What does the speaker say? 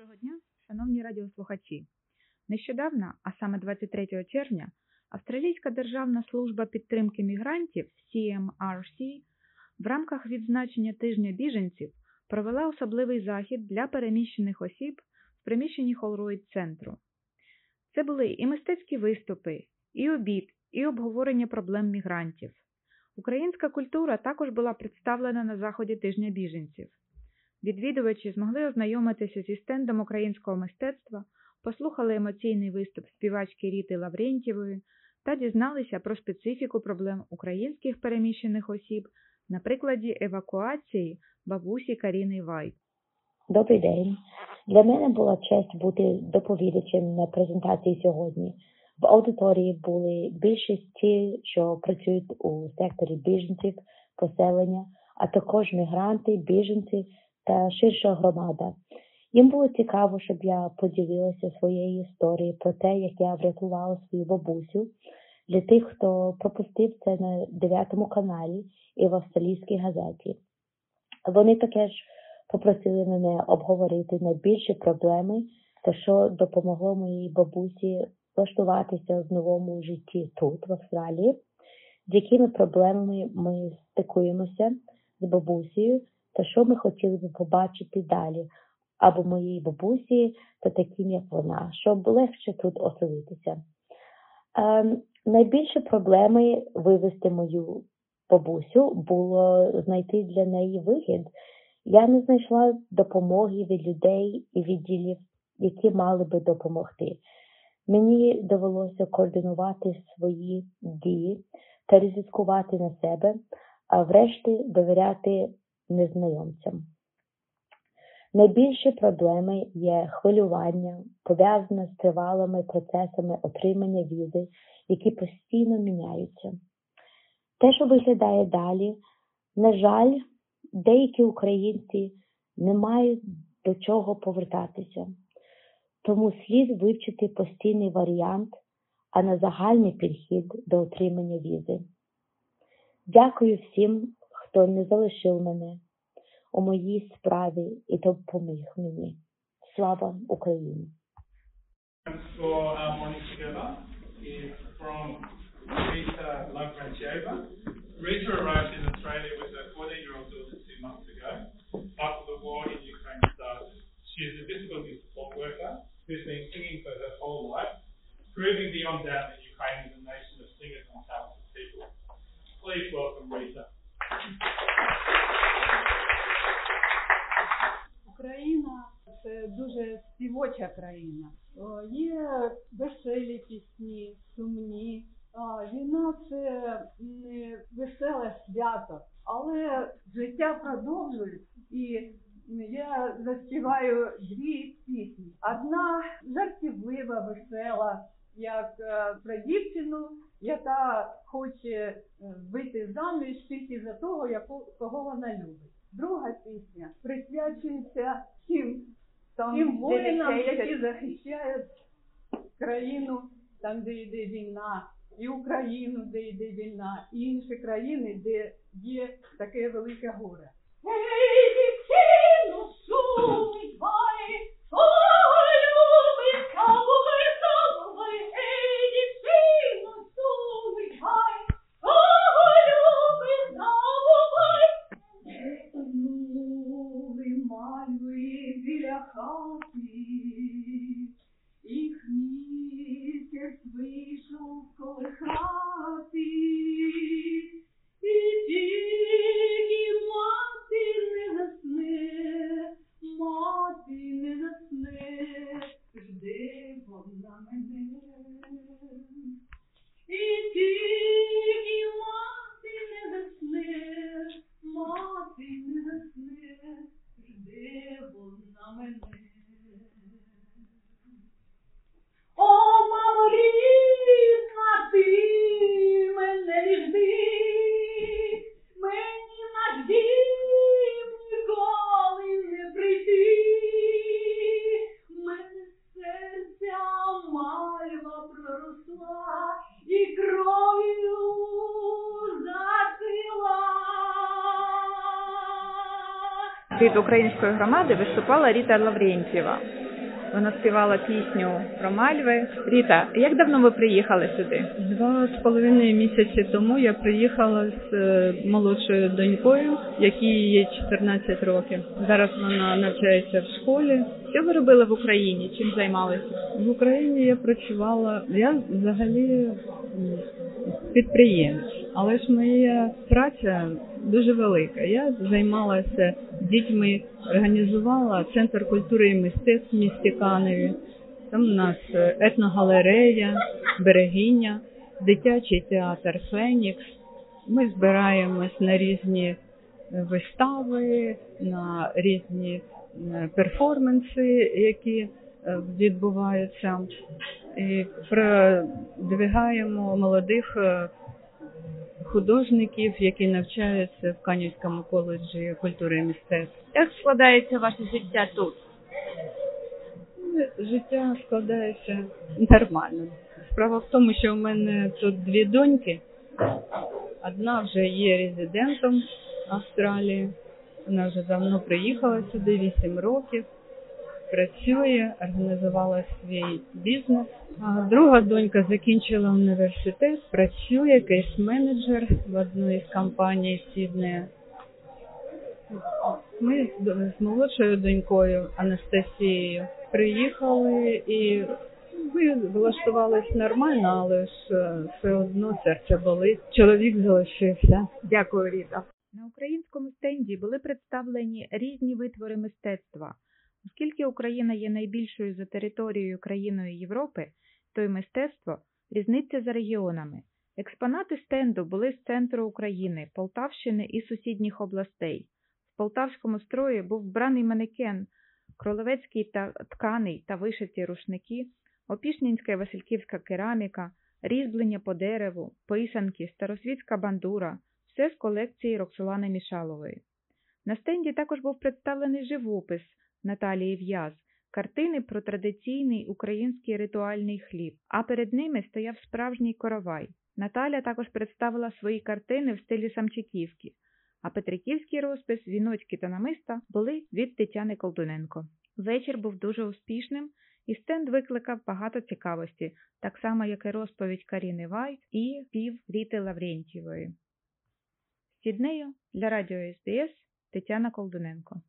Доброго дня, шановні радіослухачі. Нещодавно, а саме 23 червня, Австралійська державна служба підтримки мігрантів CMRC в рамках відзначення тижня біженців провела особливий захід для переміщених осіб в приміщенні Холроїд центру. Це були і мистецькі виступи, і обід, і обговорення проблем мігрантів. Українська культура також була представлена на заході тижня біженців. Відвідувачі змогли ознайомитися зі стендом українського мистецтва, послухали емоційний виступ співачки Ріти Лаврентєвої та дізналися про специфіку проблем українських переміщених осіб на прикладі евакуації бабусі Каріни Вай. Добрий день. Для мене була честь бути доповідачем на презентації сьогодні. В аудиторії були більшість ті, що працюють у секторі біженців, поселення, а також мігранти, біженці та ширша громада. Їм було цікаво, щоб я поділилася своєю історією про те, як я врятувала свою бабусю для тих, хто пропустив це на 9 каналі і в австралійській газеті. Вони також попросили мене обговорити найбільші проблеми та що допомогло моїй бабусі влаштуватися в новому житті тут, в Австралії, з якими проблемами ми стикуємося з бабусею та що ми хотіли би побачити далі, або моїй бабусі та таким, як вона, щоб легше тут оселитися. Е, найбільше проблеми вивести мою бабусю було знайти для неї вихід. Я не знайшла допомоги від людей і відділів, які мали би допомогти. Мені довелося координувати свої дії та ризикувати на себе, а врешті довіряти незнайомцям. Найбільші проблеми є хвилювання, пов'язане з тривалими процесами отримання візи, які постійно міняються. Те, що виглядає далі, на жаль, деякі українці не мають до чого повертатися, тому слід вивчити постійний варіант, а не загальний підхід до отримання візи. Дякую всім, хто не залишив мене у моїй справі і допоміг мені. Слава Україні! for our morning together is from Rita Lavrentieva. Rita arrived in Australia with her 14-year-old daughter two months ago after the war in Ukraine started. She is a disability support worker who's been singing for her whole life, proving beyond doubt that Ukraine is a nation of singers and talented people. Please welcome Rita. Україна це дуже співоча країна. Є веселі пісні, сумні. Війна це не веселе свято, але життя продовжується і я заспіваю дві пісні. Одна жартівлива, весела, як е, про дівчину, яка хоче е, вийти заміж тільки за того, кого вона любить. Друга пісня присвячується всім, всім воїнам, які захищають країну там, де йде війна, і Україну, де йде війна, і інші країни, де є таке велике горе. Ей, дівчино, шумить Від української громади виступала Ріта Лаврентьєва. Вона співала пісню про мальви. Ріта, як давно ви приїхали сюди? Два з половиною місяці тому я приїхала з е, молодшою донькою, якій є 14 років. Зараз вона навчається в школі. Що ви робили в Україні? Чим займалися? В Україні я працювала. Я взагалі підприємець, але ж моя праця дуже велика. Я займалася дітьми, організувала центр культури і мистецтв в місті Каневі. Там у нас етногалерея, берегиня, дитячий театр Фенікс. Ми збираємось на різні вистави, на різні е, перформанси, які е, відбуваються, і продвигаємо молодих е, художників, які навчаються в Канівському коледжі культури і мистецтв. Як складається ваше життя тут? Життя складається нормально. Справа в тому, що в мене тут дві доньки. Одна вже є резидентом Австралії. Вона вже давно приїхала сюди, 8 років. Працює, організувала свій бізнес. Друга донька закінчила університет, працює кейс-менеджер в одній із компаній Сіднея. Ми з, з молодшою донькою Анастасією приїхали і ми влаштувались нормально, але ж е, все одно серце болить. Чоловік залишився. Дякую, Ріта. На українському стенді були представлені різні витвори мистецтва. Оскільки Україна є найбільшою за територією країною Європи, то й мистецтво різниця за регіонами. Експонати стенду були з центру України, Полтавщини і сусідніх областей. В полтавському строї був вбраний манекен, кролевецький та тканий та вишиті рушники, опішнінська і васильківська кераміка, різьблення по дереву, писанки, старосвітська бандура, все з колекції Роксолани Мішалової. На стенді також був представлений живопис Наталії В'яз, картини про традиційний український ритуальний хліб, а перед ними стояв справжній коровай. Наталя також представила свої картини в стилі самчиківки, а Петриківський розпис, віночки та намиста були від Тетяни Колтуненко. Вечір був дуже успішним, і стенд викликав багато цікавості, так само як і розповідь Каріни Вайт і спів Ріти Лаврентьєвої. З Сіднею для радіо SBS Тетяна Колдуненко.